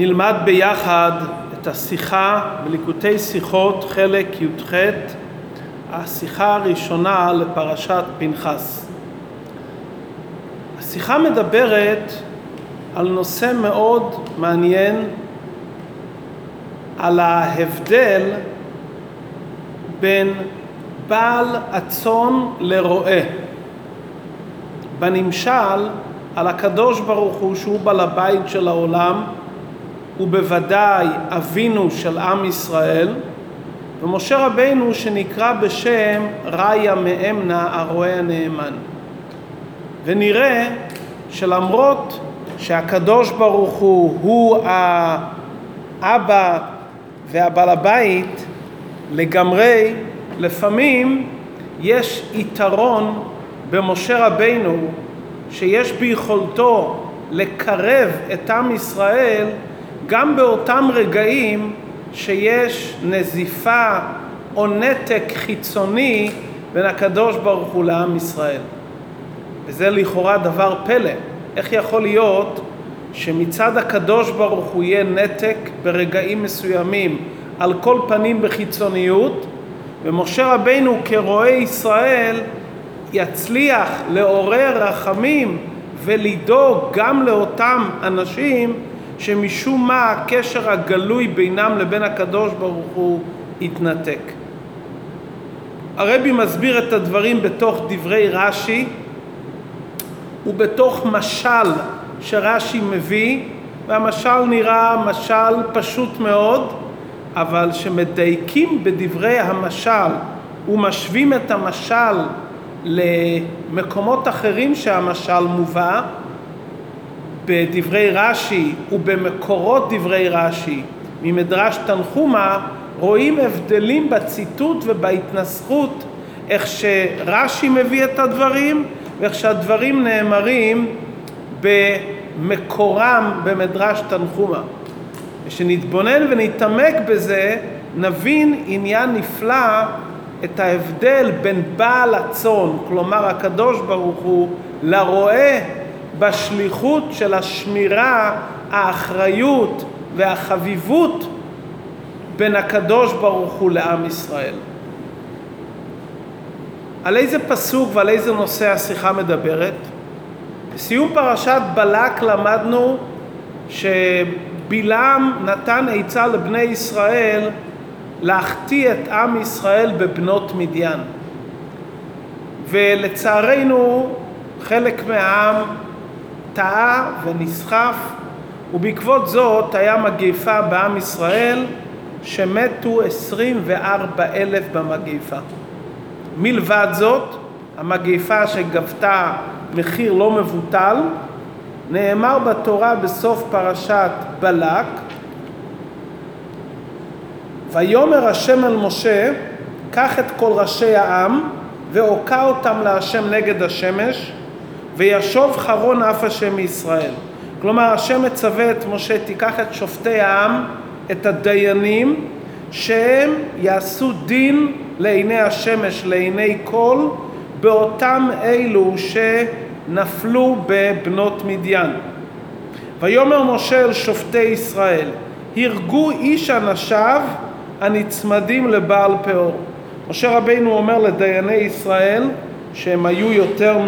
נלמד ביחד את השיחה בליקוטי שיחות חלק י"ח, השיחה הראשונה לפרשת פנחס. השיחה מדברת על נושא מאוד מעניין, על ההבדל בין בעל הצאן לרועה. בנמשל על הקדוש ברוך הוא שהוא בעל הבית של העולם ובוודאי אבינו של עם ישראל ומשה רבינו שנקרא בשם ראיה מאמנה הרועה הנאמן. ונראה שלמרות שהקדוש ברוך הוא הוא האבא והבעל הבית לגמרי לפעמים יש יתרון במשה רבינו שיש ביכולתו לקרב את עם ישראל גם באותם רגעים שיש נזיפה או נתק חיצוני בין הקדוש ברוך הוא לעם ישראל. וזה לכאורה דבר פלא. איך יכול להיות שמצד הקדוש ברוך הוא יהיה נתק ברגעים מסוימים על כל פנים בחיצוניות ומשה רבינו כרועה ישראל יצליח לעורר רחמים ולדאוג גם לאותם אנשים שמשום מה הקשר הגלוי בינם לבין הקדוש ברוך הוא התנתק. הרבי מסביר את הדברים בתוך דברי רש"י ובתוך משל שרש"י מביא והמשל נראה משל פשוט מאוד אבל שמדייקים בדברי המשל ומשווים את המשל למקומות אחרים שהמשל מובא בדברי רש"י ובמקורות דברי רש"י ממדרש תנחומה רואים הבדלים בציטוט ובהתנסחות איך שרש"י מביא את הדברים ואיך שהדברים נאמרים במקורם במדרש תנחומה. כשנתבונן ונתעמק בזה נבין עניין נפלא את ההבדל בין בעל הצאן, כלומר הקדוש ברוך הוא, לרועה בשליחות של השמירה, האחריות והחביבות בין הקדוש ברוך הוא לעם ישראל. על איזה פסוק ועל איזה נושא השיחה מדברת? בסיום פרשת בלק למדנו שבלעם נתן עצה לבני ישראל להחטיא את עם ישראל בבנות מדיין. ולצערנו חלק מהעם טעה ונסחף ובעקבות זאת היה מגיפה בעם ישראל שמתו 24 אלף במגיפה. מלבד זאת, המגיפה שגבתה מחיר לא מבוטל, נאמר בתורה בסוף פרשת בלק ויאמר השם אל משה, קח את כל ראשי העם והוקע אותם להשם נגד השמש, וישוב חרון אף השם מישראל. כלומר, השם מצווה את משה, תיקח את שופטי העם, את הדיינים, שהם יעשו דין לעיני השמש, לעיני כל, באותם אלו שנפלו בבנות מדיין. ויאמר משה אל שופטי ישראל, הרגו איש אנשיו הנצמדים לבעל פאור. משה רבינו אומר לדייני ישראל שהם היו יותר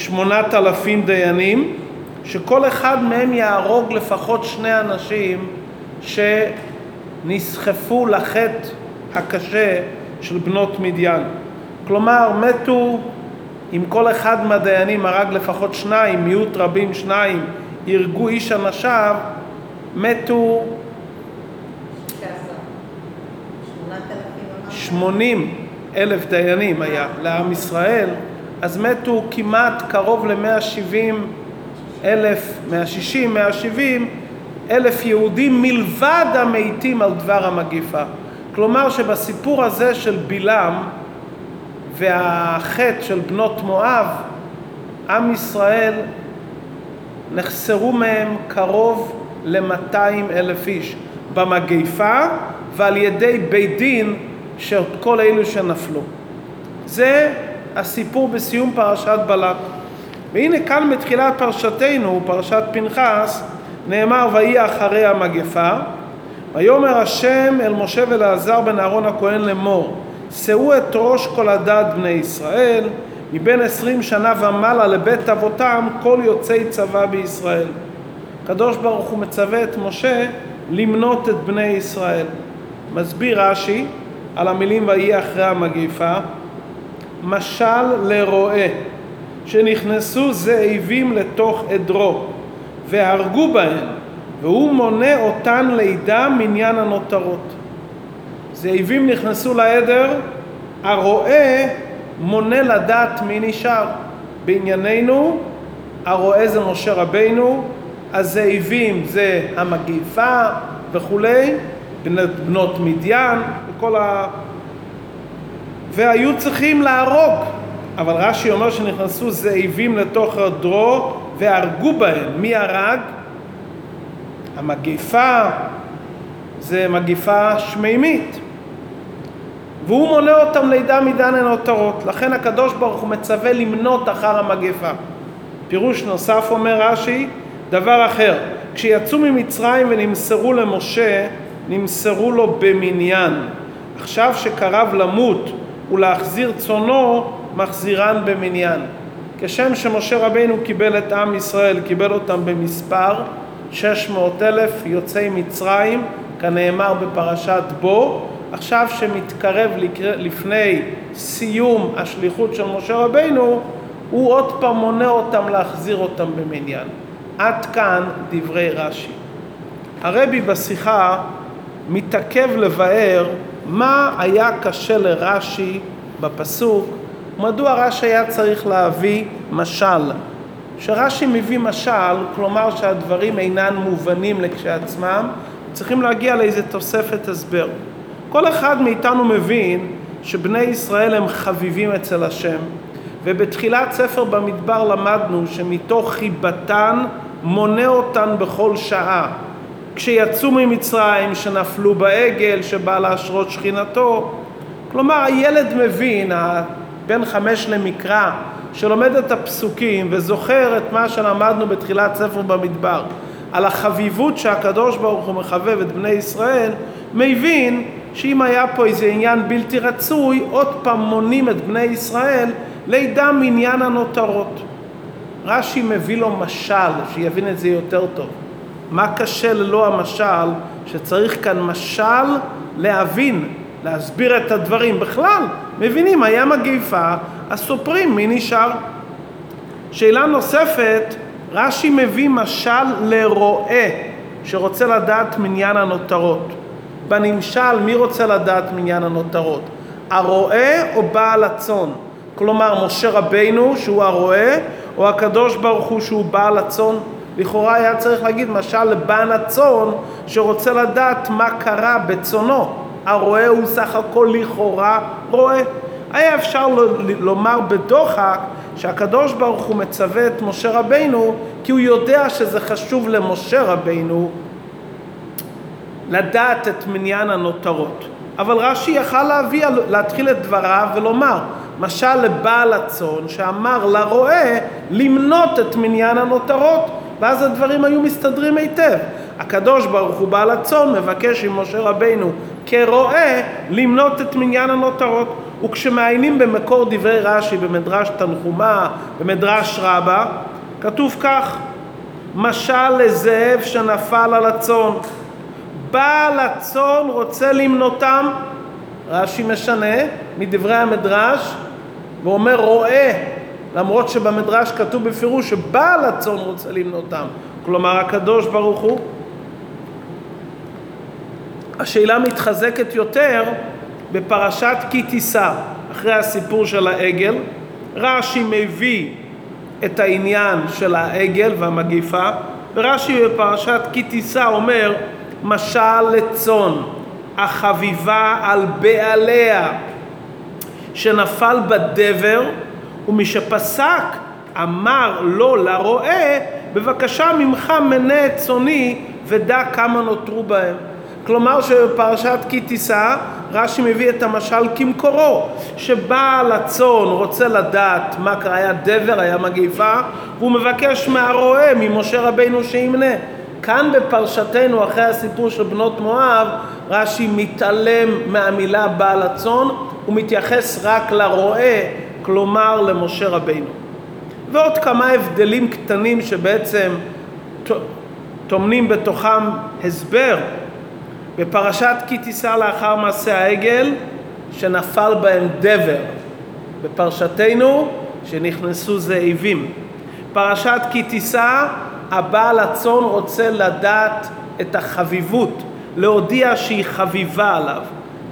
משמונת אלפים דיינים שכל אחד מהם יהרוג לפחות שני אנשים שנסחפו לחטא הקשה של בנות מדיין. כלומר מתו אם כל אחד מהדיינים הרג לפחות שניים, מיעוט רבים שניים, הרגו איש אנשיו, מתו שמונים אלף דיינים היה לעם ישראל, אז מתו כמעט קרוב למאה שבעים אלף, מאה שישים, מאה שבעים אלף יהודים מלבד המתים על דבר המגיפה. כלומר שבסיפור הזה של בלעם והחטא של בנות מואב, עם ישראל נחסרו מהם קרוב למאתיים אלף איש במגיפה ועל ידי בית דין של כל אלו שנפלו. זה הסיפור בסיום פרשת בלק. והנה כאן בתחילת פרשתנו, פרשת פנחס, נאמר ויהי אחרי המגפה ויאמר השם אל משה ולעזר בן אהרון הכהן לאמור שאו את ראש כל הדת בני ישראל מבין עשרים שנה ומעלה לבית אבותם כל יוצאי צבא בישראל. הקדוש ברוך הוא מצווה את משה למנות את בני ישראל. מסביר רש"י על המילים ויהי אחרי המגיפה משל לרועה שנכנסו זאבים לתוך עדרו והרגו בהם והוא מונה אותן לידה מניין הנותרות. זאבים נכנסו לעדר, הרועה מונה לדעת מי נשאר. בענייננו, הרועה זה משה רבינו, הזאבים זה המגיפה וכולי, בנות מדיין וכל ה... והיו צריכים להרוג. אבל רש"י אומר שנכנסו זאבים לתוך הדרו והרגו בהם. מי הרג? המגיפה זה מגיפה שמימית. והוא מונה אותם לידה מדן הן עותרות. לכן הקדוש ברוך הוא מצווה למנות אחר המגפה. פירוש נוסף אומר רש"י, דבר אחר, כשיצאו ממצרים ונמסרו למשה, נמסרו לו במניין. עכשיו שקרב למות ולהחזיר צונו, מחזירן במניין. כשם שמשה רבינו קיבל את עם ישראל, קיבל אותם במספר, 600 אלף יוצאי מצרים, כנאמר בפרשת בו, עכשיו שמתקרב לפני סיום השליחות של משה רבינו, הוא עוד פעם מונה אותם להחזיר אותם במניין. עד כאן דברי רש"י. הרבי בשיחה מתעכב לבאר מה היה קשה לרש"י בפסוק, מדוע רש"י היה צריך להביא משל. כשרש"י מביא משל, כלומר שהדברים אינם מובנים לכשעצמם, צריכים להגיע לאיזה תוספת הסבר. כל אחד מאיתנו מבין שבני ישראל הם חביבים אצל השם, ובתחילת ספר במדבר למדנו שמתוך חיבתן מונה אותן בכל שעה. כשיצאו ממצרים, שנפלו בעגל, שבא להשרות שכינתו. כלומר, הילד מבין, בן חמש למקרא, שלומד את הפסוקים וזוכר את מה שלמדנו בתחילת ספר במדבר, על החביבות שהקדוש ברוך הוא מחבב את בני ישראל, מבין שאם היה פה איזה עניין בלתי רצוי, עוד פעם מונים את בני ישראל לידה מניין הנותרות. רש"י מביא לו משל, שיבין את זה יותר טוב. מה קשה ללא המשל, שצריך כאן משל להבין, להסביר את הדברים. בכלל, מבינים, היה מגיפה, אז סופרים מי נשאר. שאלה נוספת, רש"י מביא משל לרועה שרוצה לדעת מניין הנותרות. בנמשל, מי רוצה לדעת מניין הנותרות? הרועה או בעל הצאן? כלומר, משה רבינו שהוא הרועה, או הקדוש ברוך הוא שהוא בעל הצאן? לכאורה היה צריך להגיד משל לבעל הצאן שרוצה לדעת מה קרה בצאנו. הרועה הוא סך הכל לכאורה רועה. היה אפשר לומר בדוחק שהקדוש ברוך הוא מצווה את משה רבינו כי הוא יודע שזה חשוב למשה רבינו לדעת את מניין הנותרות. אבל רש"י יכל להביא, להתחיל את דבריו ולומר, משל לבעל הצאן שאמר לרועה למנות את מניין הנותרות, ואז הדברים היו מסתדרים היטב. הקדוש ברוך הוא בעל הצאן מבקש עם משה רבינו כרועה למנות את מניין הנותרות. וכשמעיינים במקור דברי רש"י במדרש תנחומה, במדרש רבה, כתוב כך: משל לזאב שנפל על הצאן בעל הצאן רוצה למנותם, רש"י משנה מדברי המדרש ואומר רואה, למרות שבמדרש כתוב בפירוש שבעל הצאן רוצה למנותם, כלומר הקדוש ברוך הוא. השאלה מתחזקת יותר בפרשת כי תישא, אחרי הסיפור של העגל, רש"י מביא את העניין של העגל והמגיפה, ורש"י בפרשת כי תישא אומר משל לצאן החביבה על בעליה שנפל בדבר ומשפסק אמר לו לרועה בבקשה ממך מנה את צאני ודע כמה נותרו בהם. כלומר שבפרשת כי תישא רש"י מביא את המשל כמקורו שבעל הצאן רוצה לדעת מה קרה, היה דבר, היה מגיפה והוא מבקש מהרועה, ממשה רבינו שימנה. כאן בפרשתנו, אחרי הסיפור של בנות מואב, רש"י מתעלם מהמילה בעל הצאן, הוא מתייחס רק לרועה, כלומר למשה רבינו. ועוד כמה הבדלים קטנים שבעצם טומנים בתוכם הסבר. בפרשת כי תישא לאחר מעשה העגל, שנפל בהם דבר. בפרשתנו, שנכנסו זאבים. פרשת כי תישא, הבעל הצאן רוצה לדעת את החביבות, להודיע שהיא חביבה עליו.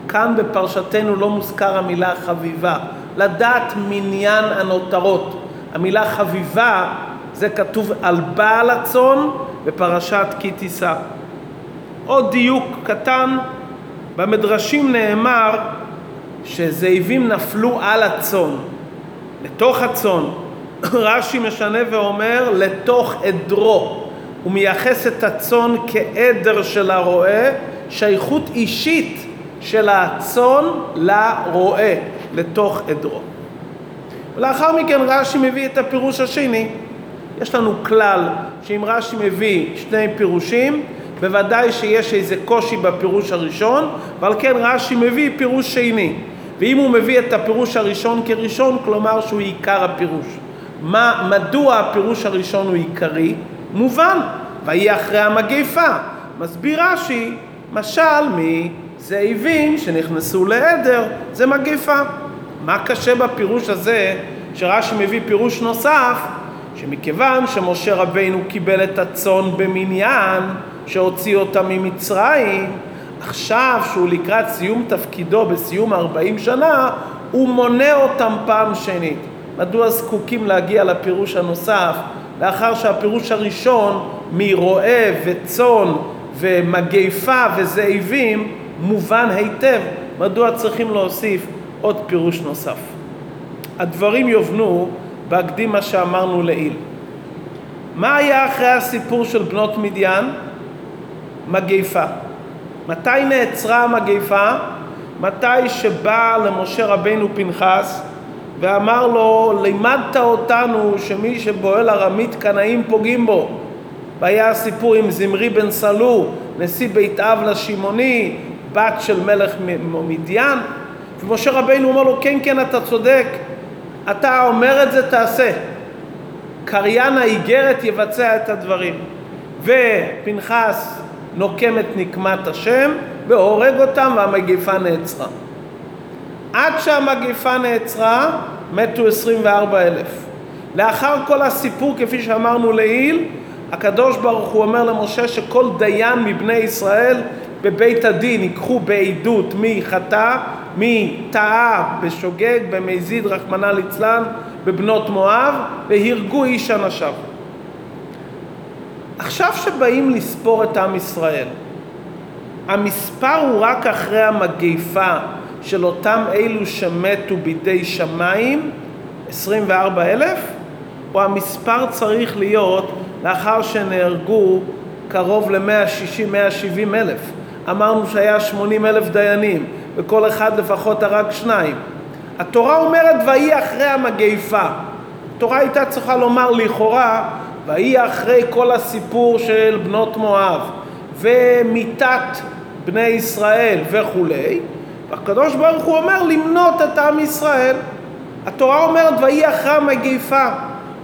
כאן בפרשתנו לא מוזכר המילה חביבה, לדעת מניין הנותרות. המילה חביבה זה כתוב על בעל הצאן בפרשת כי תישא. עוד דיוק קטן, במדרשים נאמר שזאבים נפלו על הצאן, לתוך הצאן. רש"י משנה ואומר לתוך עדרו. הוא מייחס את הצאן כעדר של הרועה, שייכות אישית של הצאן לרועה, לתוך עדרו. ולאחר מכן רש"י מביא את הפירוש השני. יש לנו כלל שאם רש"י מביא שני פירושים, בוודאי שיש איזה קושי בפירוש הראשון, ועל כן רש"י מביא פירוש שני. ואם הוא מביא את הפירוש הראשון כראשון, כלומר שהוא עיקר הפירוש. מה, מדוע הפירוש הראשון הוא עיקרי? מובן, ויהי אחרי המגפה. מסביר רש"י, משל מזאבים שנכנסו לעדר, זה מגפה. מה קשה בפירוש הזה, שרש"י מביא פירוש נוסף, שמכיוון שמשה רבינו קיבל את הצאן במניין שהוציא אותם ממצרים, עכשיו שהוא לקראת סיום תפקידו בסיום 40 שנה, הוא מונה אותם פעם שנית. מדוע זקוקים להגיע לפירוש הנוסף לאחר שהפירוש הראשון מרועה וצאן ומגפה וזאבים מובן היטב? מדוע צריכים להוסיף עוד פירוש נוסף? הדברים יובנו בהקדים מה שאמרנו לעיל. מה היה אחרי הסיפור של בנות מדיין? מגפה. מתי נעצרה המגפה? מתי שבא למשה רבינו פנחס ואמר לו, לימדת אותנו שמי שבועל ארמית קנאים פוגעים בו. והיה הסיפור עם זמרי בן סלו, נשיא בית אב לשמעוני, בת של מלך מדיין, ומשה רבינו אומר לו, כן, כן, אתה צודק, אתה אומר את זה, תעשה. קריין האיגרת יבצע את הדברים. ופנחס נוקם את נקמת השם והורג אותם והמגיפה נעצרה. עד שהמגיפה נעצרה מתו 24 אלף. לאחר כל הסיפור כפי שאמרנו לעיל, הקדוש ברוך הוא אומר למשה שכל דיין מבני ישראל בבית הדין ייקחו בעדות מי חטא, מי טעה בשוגג, במזיד רחמנא ליצלן, בבנות מואב, והרגו איש אנשיו. עכשיו שבאים לספור את עם ישראל, המספר הוא רק אחרי המגיפה של אותם אלו שמתו בידי שמיים, 24 אלף, או המספר צריך להיות לאחר שנהרגו קרוב ל-160-170 אלף. אמרנו שהיה 80 אלף דיינים, וכל אחד לפחות הרג שניים. התורה אומרת ויהי אחרי המגיפה. התורה הייתה צריכה לומר לכאורה ויהי אחרי כל הסיפור של בנות מואב ומיתת בני ישראל וכולי, והקדוש ברוך הוא אומר למנות את עם ישראל. התורה אומרת ויהי אחרי המגיפה,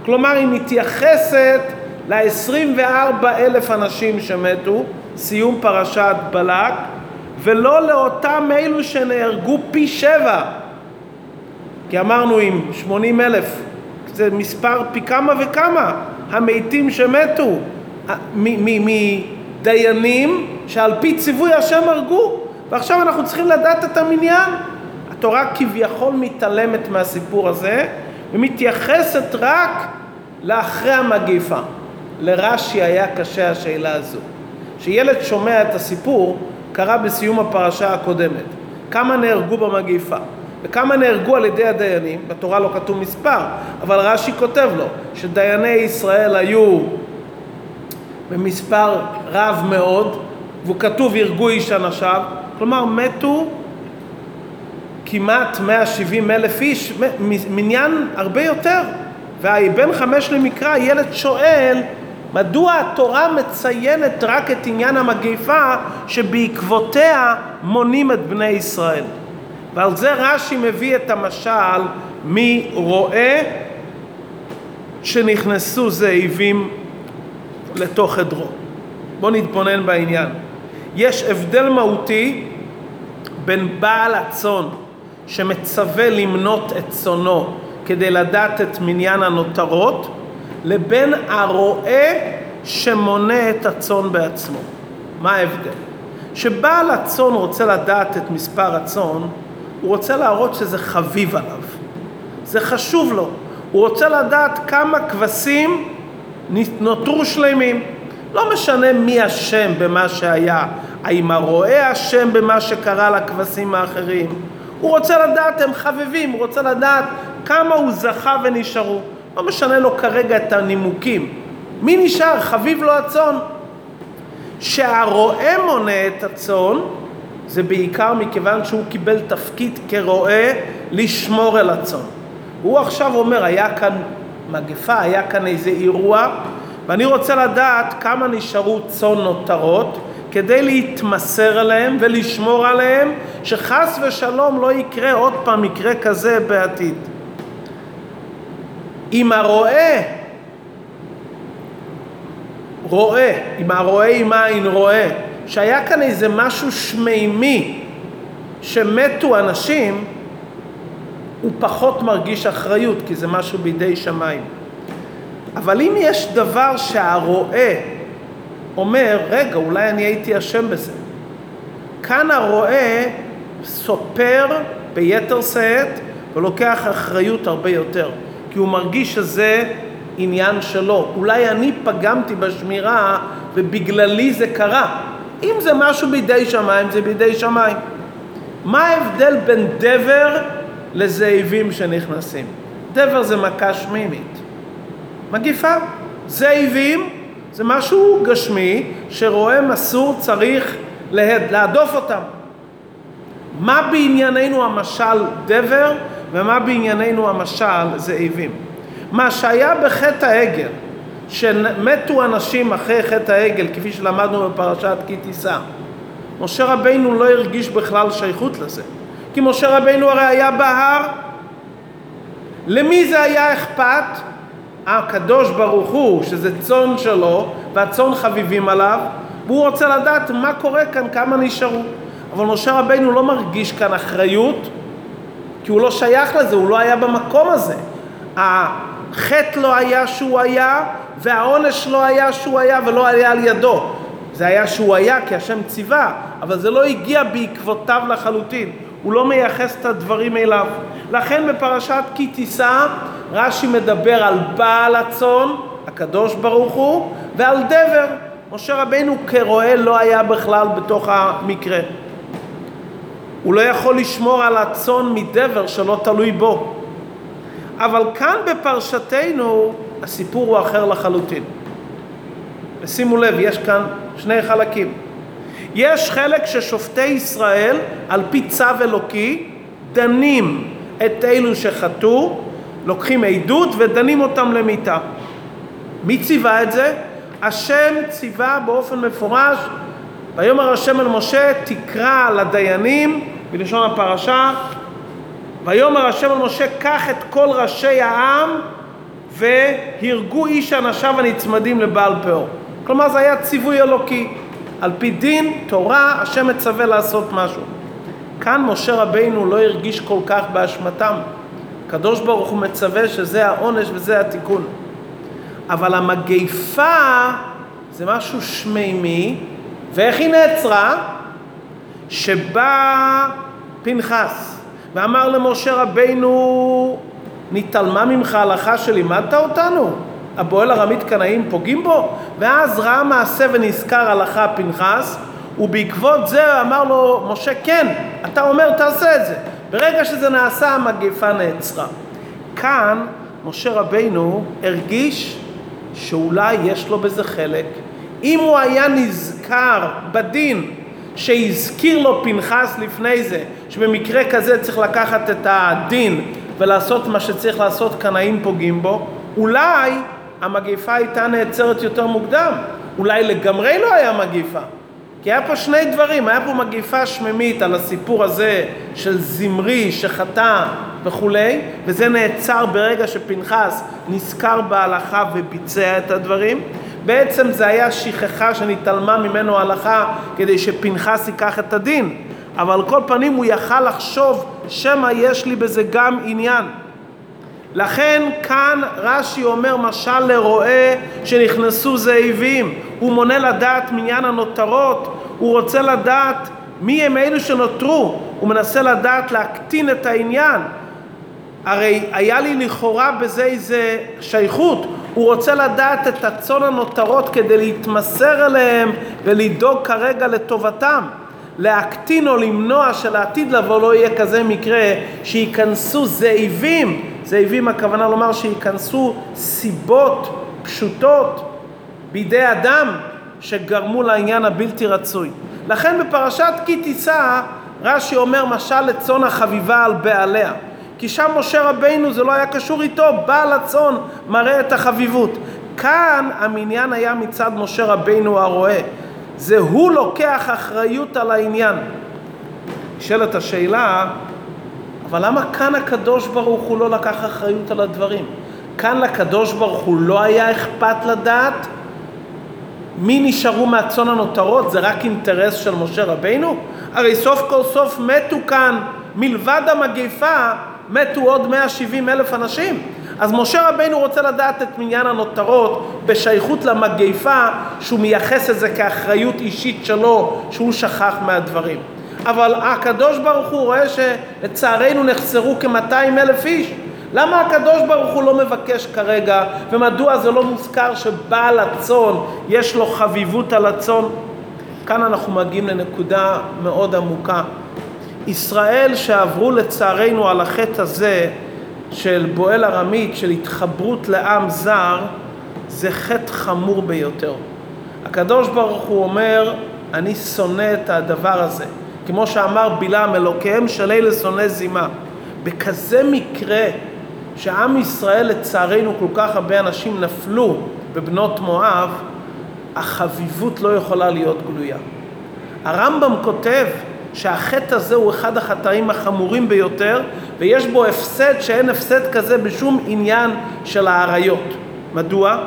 כלומר היא מתייחסת ל-24 אלף אנשים שמתו, סיום פרשת בלק, ולא לאותם אלו שנהרגו פי שבע. כי אמרנו עם 80 אלף, זה מספר פי כמה וכמה, המתים שמתו מדיינים שעל פי ציווי השם הרגו, ועכשיו אנחנו צריכים לדעת את המניין. התורה כביכול מתעלמת מהסיפור הזה ומתייחסת רק לאחרי המגיפה. לרש"י היה קשה השאלה הזו. כשילד שומע את הסיפור, קרה בסיום הפרשה הקודמת. כמה נהרגו במגיפה וכמה נהרגו על ידי הדיינים, בתורה לא כתוב מספר, אבל רש"י כותב לו שדייני ישראל היו במספר רב מאוד, והוא כתוב הרגו איש אנשיו, כלומר מתו כמעט 170 אלף איש, מניין הרבה יותר. ובן חמש למקרא ילד שואל מדוע התורה מציינת רק את עניין המגיפה שבעקבותיה מונים את בני ישראל? ועל זה רש"י מביא את המשל מרועה שנכנסו זאבים לתוך עדרו. בואו נתבונן בעניין. יש הבדל מהותי בין בעל הצאן שמצווה למנות את צאנו כדי לדעת את מניין הנותרות לבין הרועה שמונה את הצאן בעצמו. מה ההבדל? כשבעל הצאן רוצה לדעת את מספר הצאן, הוא רוצה להראות שזה חביב עליו. זה חשוב לו. הוא רוצה לדעת כמה כבשים נותרו שלמים. לא משנה מי אשם במה שהיה, האם הרועה אשם במה שקרה לכבשים האחרים. הוא רוצה לדעת, הם חביבים, הוא רוצה לדעת כמה הוא זכה ונשארו. לא משנה לו כרגע את הנימוקים. מי נשאר? חביב לו הצאן. שהרועה מונה את הצאן, זה בעיקר מכיוון שהוא קיבל תפקיד כרועה לשמור על הצאן. הוא עכשיו אומר, היה כאן מגפה, היה כאן איזה אירוע, ואני רוצה לדעת כמה נשארו צאן נותרות, כדי להתמסר עליהם ולשמור עליהם, שחס ושלום לא יקרה עוד פעם מקרה כזה בעתיד. אם הרועה, רועה, אם הרועה עם עין רועה, שהיה כאן איזה משהו שמימי, שמתו אנשים, הוא פחות מרגיש אחריות, כי זה משהו בידי שמיים. אבל אם יש דבר שהרועה אומר, רגע, אולי אני הייתי אשם בזה. כאן הרועה סופר ביתר שאת ולוקח אחריות הרבה יותר, כי הוא מרגיש שזה עניין שלו. אולי אני פגמתי בשמירה ובגללי זה קרה. אם זה משהו בידי שמיים, זה בידי שמיים. מה ההבדל בין דבר לזאבים שנכנסים? דבר זה מכה שמימית. מגיפה. זאבים זה משהו גשמי שרועה מסור צריך להדוף אותם. מה בענייננו המשל דבר ומה בענייננו המשל זאבים? מה שהיה בחטא העגל, שמתו אנשים אחרי חטא העגל, כפי שלמדנו בפרשת כי תישא, משה רבינו לא הרגיש בכלל שייכות לזה. כי משה רבינו הרי היה בהר. למי זה היה אכפת? הקדוש ברוך הוא, שזה צאן שלו, והצאן חביבים עליו, והוא רוצה לדעת מה קורה כאן, כמה נשארו. אבל משה רבינו לא מרגיש כאן אחריות, כי הוא לא שייך לזה, הוא לא היה במקום הזה. החטא לא היה שהוא היה, והעונש לא היה שהוא היה ולא היה על ידו. זה היה שהוא היה כי השם ציווה, אבל זה לא הגיע בעקבותיו לחלוטין. הוא לא מייחס את הדברים אליו. לכן בפרשת כי תישא רש"י מדבר על בעל הצאן, הקדוש ברוך הוא, ועל דבר. משה רבינו כרועה לא היה בכלל בתוך המקרה. הוא לא יכול לשמור על הצאן מדבר שלא תלוי בו. אבל כאן בפרשתנו הסיפור הוא אחר לחלוטין. ושימו לב, יש כאן שני חלקים. יש חלק ששופטי ישראל, על פי צו אלוקי, דנים את אלו שחטאו, לוקחים עדות ודנים אותם למיתה. מי ציווה את זה? השם ציווה באופן מפורש, ויאמר השם אל משה, תקרא לדיינים, בלשון הפרשה, ויאמר השם אל משה, קח את כל ראשי העם והרגו איש אנשיו הנצמדים לבעל פאור. כלומר זה היה ציווי אלוקי. על פי דין, תורה, השם מצווה לעשות משהו. כאן משה רבינו לא הרגיש כל כך באשמתם. הקדוש ברוך הוא מצווה שזה העונש וזה התיקון. אבל המגיפה זה משהו שמימי, ואיך היא נעצרה? שבא פנחס ואמר למשה רבינו, נתעלמה ממך הלכה שלימדת אותנו? הבועל ארמית קנאים פוגעים בו? ואז ראה מעשה ונזכר הלכה פנחס, ובעקבות זה אמר לו משה, כן, אתה אומר תעשה את זה. ברגע שזה נעשה המגפה נעצרה. כאן משה רבינו הרגיש שאולי יש לו בזה חלק. אם הוא היה נזכר בדין שהזכיר לו פנחס לפני זה, שבמקרה כזה צריך לקחת את הדין ולעשות מה שצריך לעשות, קנאים פוגעים בו, אולי המגיפה הייתה נעצרת יותר מוקדם. אולי לגמרי לא היה מגיפה. כי היה פה שני דברים, היה פה מגיפה שממית על הסיפור הזה של זמרי שחטא וכולי, וזה נעצר ברגע שפנחס נזכר בהלכה וביצע את הדברים. בעצם זה היה שכחה שנתעלמה ממנו ההלכה כדי שפנחס ייקח את הדין. אבל על כל פנים הוא יכל לחשוב שמא יש לי בזה גם עניין. לכן כאן רש"י אומר משל לרועה שנכנסו זאבים, הוא מונה לדעת מניין הנותרות, הוא רוצה לדעת מי הם אלו שנותרו, הוא מנסה לדעת להקטין את העניין. הרי היה לי לכאורה בזה איזה שייכות, הוא רוצה לדעת את הצאן הנותרות כדי להתמסר אליהם ולדאוג כרגע לטובתם. להקטין או למנוע שלעתיד לבוא לא יהיה כזה מקרה שייכנסו זאבים, זאבים הכוונה לומר שייכנסו סיבות פשוטות בידי אדם שגרמו לעניין הבלתי רצוי. לכן בפרשת כי תישא רש"י אומר משל לצאן החביבה על בעליה. כי שם משה רבינו זה לא היה קשור איתו, בעל הצאן מראה את החביבות. כאן המניין היה מצד משה רבינו הרועה. זה הוא לוקח אחריות על העניין. נשאלת השאלה, אבל למה כאן הקדוש ברוך הוא לא לקח אחריות על הדברים? כאן לקדוש ברוך הוא לא היה אכפת לדעת מי נשארו מהצאן הנותרות? זה רק אינטרס של משה רבינו? הרי סוף כל סוף מתו כאן, מלבד המגפה, מתו עוד 170 אלף אנשים. אז משה רבינו רוצה לדעת את מניין הנותרות בשייכות למגפה שהוא מייחס את זה כאחריות אישית שלו שהוא שכח מהדברים. אבל הקדוש ברוך הוא רואה שלצערנו נחסרו כ-200 אלף איש. למה הקדוש ברוך הוא לא מבקש כרגע ומדוע זה לא מוזכר שבעל הצאן יש לו חביבות על הצאן? כאן אנחנו מגיעים לנקודה מאוד עמוקה. ישראל שעברו לצערנו על החטא הזה של בועל ארמית, של התחברות לעם זר, זה חטא חמור ביותר. הקדוש ברוך הוא אומר, אני שונא את הדבר הזה. כמו שאמר בלעם, אלוקיהם של אלה שונא זימה. בכזה מקרה שעם ישראל, לצערנו, כל כך הרבה אנשים נפלו בבנות מואב, החביבות לא יכולה להיות גלויה. הרמב"ם כותב שהחטא הזה הוא אחד החטאים החמורים ביותר, ויש בו הפסד שאין הפסד כזה בשום עניין של האריות. מדוע?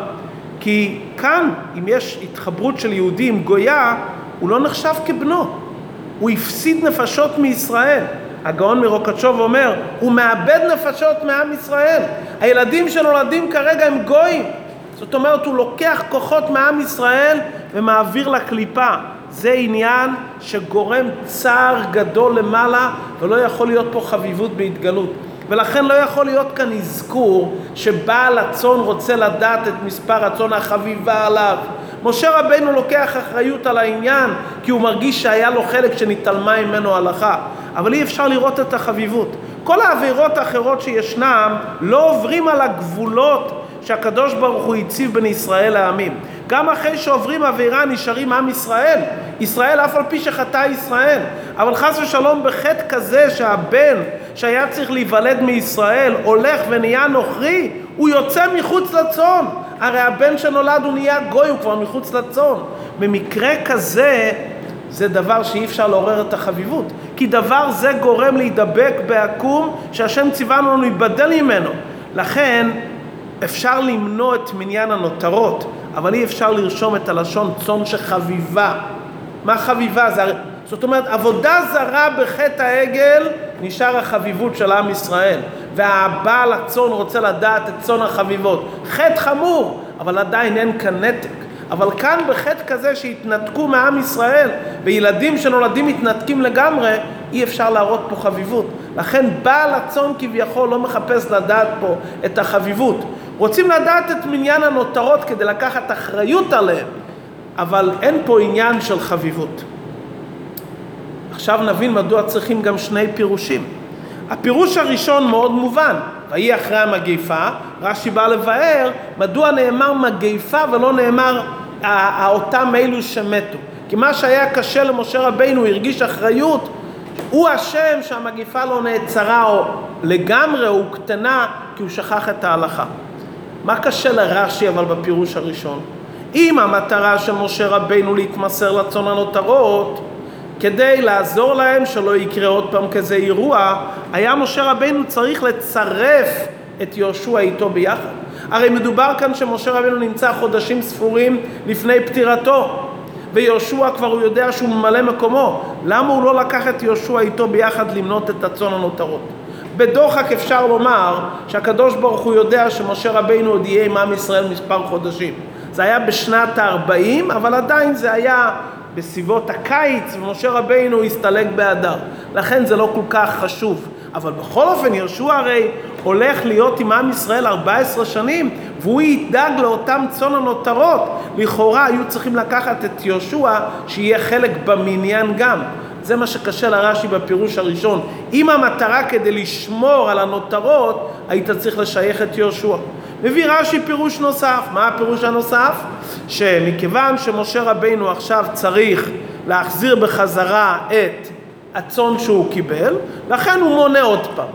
כי כאן, אם יש התחברות של יהודי עם גויה, הוא לא נחשב כבנו. הוא הפסיד נפשות מישראל. הגאון מרוקצ'וב אומר, הוא מאבד נפשות מעם ישראל. הילדים שנולדים כרגע הם גויים. זאת אומרת, הוא לוקח כוחות מעם ישראל ומעביר לקליפה. זה עניין שגורם צער גדול למעלה ולא יכול להיות פה חביבות בהתגלות. ולכן לא יכול להיות כאן אזכור שבעל הצאן רוצה לדעת את מספר הצאן החביבה עליו. משה רבנו לוקח אחריות על העניין כי הוא מרגיש שהיה לו חלק שנתעלמה ממנו הלכה. אבל אי אפשר לראות את החביבות. כל העבירות האחרות שישנם לא עוברים על הגבולות שהקדוש ברוך הוא הציב בין ישראל לעמים. גם אחרי שעוברים עבירה נשארים עם ישראל. ישראל אף על פי שחטא ישראל. אבל חס ושלום בחטא כזה שהבן שהיה צריך להיוולד מישראל הולך ונהיה נוכרי, הוא יוצא מחוץ לצאן. הרי הבן שנולד הוא נהיה גוי, הוא כבר מחוץ לצאן. במקרה כזה זה דבר שאי אפשר לעורר את החביבות. כי דבר זה גורם להידבק בעקום שהשם ציוונו לנו להיבדל ממנו. לכן אפשר למנוע את מניין הנותרות, אבל אי אפשר לרשום את הלשון צאן שחביבה. מה חביבה? זה... זאת אומרת, עבודה זרה בחטא העגל נשאר החביבות של עם ישראל. והבעל הצאן רוצה לדעת את צאן החביבות. חטא חמור, אבל עדיין אין כאן נתק. אבל כאן בחטא כזה שהתנתקו מעם ישראל וילדים שנולדים מתנתקים לגמרי, אי אפשר להראות פה חביבות. לכן בעל הצאן כביכול לא מחפש לדעת פה את החביבות. רוצים לדעת את מניין הנותרות כדי לקחת אחריות עליהם, אבל אין פה עניין של חביבות. עכשיו נבין מדוע צריכים גם שני פירושים. הפירוש הראשון מאוד מובן, ויהי אחרי המגיפה, רש"י בא לבאר מדוע נאמר מגיפה ולא נאמר אותם אלו שמתו. כי מה שהיה קשה למשה רבינו, הוא הרגיש אחריות, הוא אשם שהמגיפה לא נעצרה או לגמרי או קטנה כי הוא שכח את ההלכה. מה קשה לרש"י אבל בפירוש הראשון? אם המטרה של משה רבינו להתמסר לצאן הנותרות, כדי לעזור להם שלא יקרה עוד פעם כזה אירוע, היה משה רבינו צריך לצרף את יהושע איתו ביחד. הרי מדובר כאן שמשה רבינו נמצא חודשים ספורים לפני פטירתו, ויהושע כבר הוא יודע שהוא ממלא מקומו. למה הוא לא לקח את יהושע איתו ביחד למנות את הצאן הנותרות? בדוחק אפשר לומר שהקדוש ברוך הוא יודע שמשה רבינו עוד יהיה עם עם ישראל מספר חודשים. זה היה בשנת ה-40, אבל עדיין זה היה בסביבות הקיץ, ומשה רבינו הסתלק באדר. לכן זה לא כל כך חשוב. אבל בכל אופן, יהושע הרי הולך להיות עם עם ישראל 14 שנים, והוא ידאג לאותם צאן הנותרות. לכאורה היו צריכים לקחת את יהושע, שיהיה חלק במניין גם. זה מה שקשה לרש"י בפירוש הראשון. אם המטרה כדי לשמור על הנותרות, היית צריך לשייך את יהושע. מביא רש"י פירוש נוסף. מה הפירוש הנוסף? שמכיוון שמשה רבינו עכשיו צריך להחזיר בחזרה את הצאן שהוא קיבל, לכן הוא מונה עוד פעם.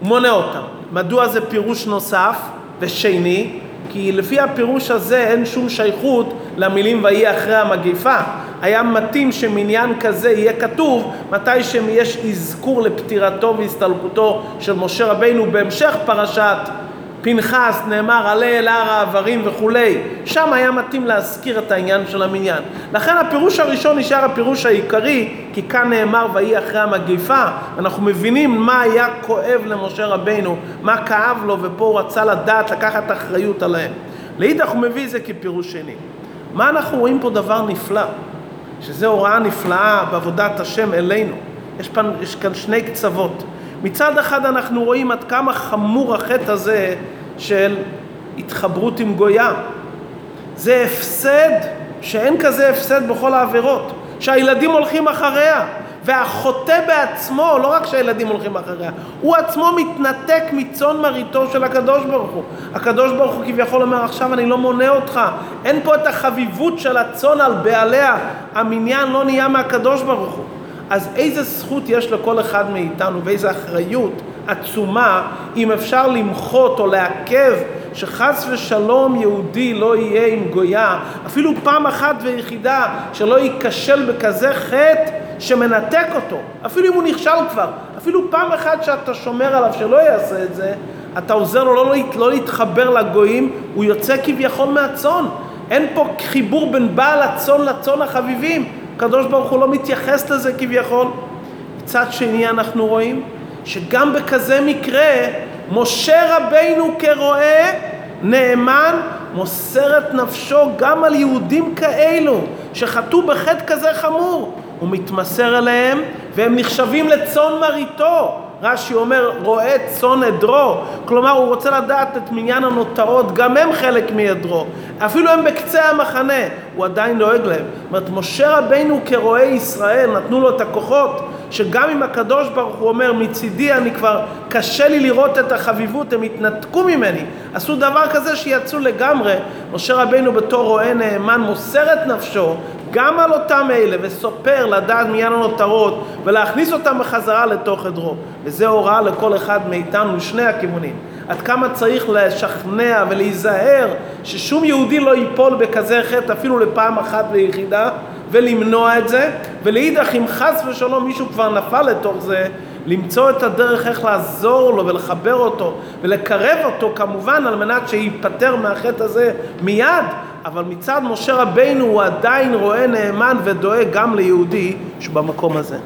הוא מונה אותם. מדוע זה פירוש נוסף ושני? כי לפי הפירוש הזה אין שום שייכות למילים ויהי אחרי המגיפה. היה מתאים שמניין כזה יהיה כתוב מתי שיש אזכור לפטירתו והסתלקותו של משה רבינו בהמשך פרשת פנחס נאמר עלה אל הר העברים וכולי, שם היה מתאים להזכיר את העניין של המניין. לכן הפירוש הראשון נשאר הפירוש העיקרי, כי כאן נאמר ויהי אחרי המגיפה, אנחנו מבינים מה היה כואב למשה רבינו, מה כאב לו, ופה הוא רצה לדעת לקחת אחריות עליהם. לאידך הוא מביא את זה כפירוש שני. מה אנחנו רואים פה דבר נפלא? שזה הוראה נפלאה בעבודת השם אלינו. יש, פן, יש כאן שני קצוות. מצד אחד אנחנו רואים עד כמה חמור החטא הזה של התחברות עם גויה. זה הפסד שאין כזה הפסד בכל העבירות, שהילדים הולכים אחריה, והחוטא בעצמו, לא רק שהילדים הולכים אחריה, הוא עצמו מתנתק מצאן מרעיתו של הקדוש ברוך הוא. הקדוש ברוך הוא כביכול אומר עכשיו אני לא מונה אותך, אין פה את החביבות של הצאן על בעליה, המניין לא נהיה מהקדוש ברוך הוא. אז איזה זכות יש לכל אחד מאיתנו ואיזה אחריות עצומה אם אפשר למחות או לעכב שחס ושלום יהודי לא יהיה עם גויה, אפילו פעם אחת ויחידה שלא ייכשל בכזה חטא שמנתק אותו, אפילו אם הוא נכשל כבר, אפילו פעם אחת שאתה שומר עליו שלא יעשה את זה, אתה עוזר לו לא, לא להתחבר לגויים, הוא יוצא כביכול מהצאן. אין פה חיבור בין בעל הצאן לצאן החביבים. הקדוש ברוך הוא לא מתייחס לזה כביכול. מצד שני אנחנו רואים שגם בכזה מקרה משה רבינו כרועה נאמן מוסר את נפשו גם על יהודים כאלו שחטאו בחטא כזה חמור. הוא מתמסר אליהם והם נחשבים לצאן מרעיתו. רש"י אומר רועה צאן עדרו, כלומר הוא רוצה לדעת את מניין הנותרות, גם הם חלק מעדרו, אפילו הם בקצה המחנה, הוא עדיין דואג להם. זאת אומרת, משה רבינו כרועה ישראל נתנו לו את הכוחות, שגם אם הקדוש ברוך הוא אומר מצידי אני כבר קשה לי לראות את החביבות, הם התנתקו ממני, עשו דבר כזה שיצאו לגמרי, משה רבינו בתור רועה נאמן מוסר את נפשו גם על אותם אלה וסופר לדעת מניין הנותרות ולהכניס אותם בחזרה לתוך עדרו. וזה הוראה לכל אחד מאיתנו משני הכיוונים. עד כמה צריך לשכנע ולהיזהר ששום יהודי לא ייפול בכזה חטא אפילו לפעם אחת ויחידה ולמנוע את זה, ולאידך אם חס ושלום מישהו כבר נפל לתוך זה, למצוא את הדרך איך לעזור לו ולחבר אותו ולקרב אותו כמובן על מנת שייפטר מהחטא הזה מיד, אבל מצד משה רבינו הוא עדיין רואה נאמן ודואג גם ליהודי שבמקום הזה.